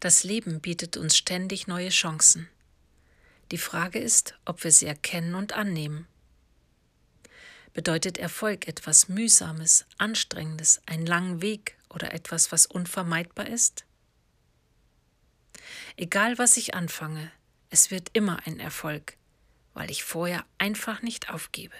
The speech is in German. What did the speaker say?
Das Leben bietet uns ständig neue Chancen. Die Frage ist, ob wir sie erkennen und annehmen. Bedeutet Erfolg etwas Mühsames, Anstrengendes, einen langen Weg oder etwas, was unvermeidbar ist? Egal was ich anfange, es wird immer ein Erfolg, weil ich vorher einfach nicht aufgebe.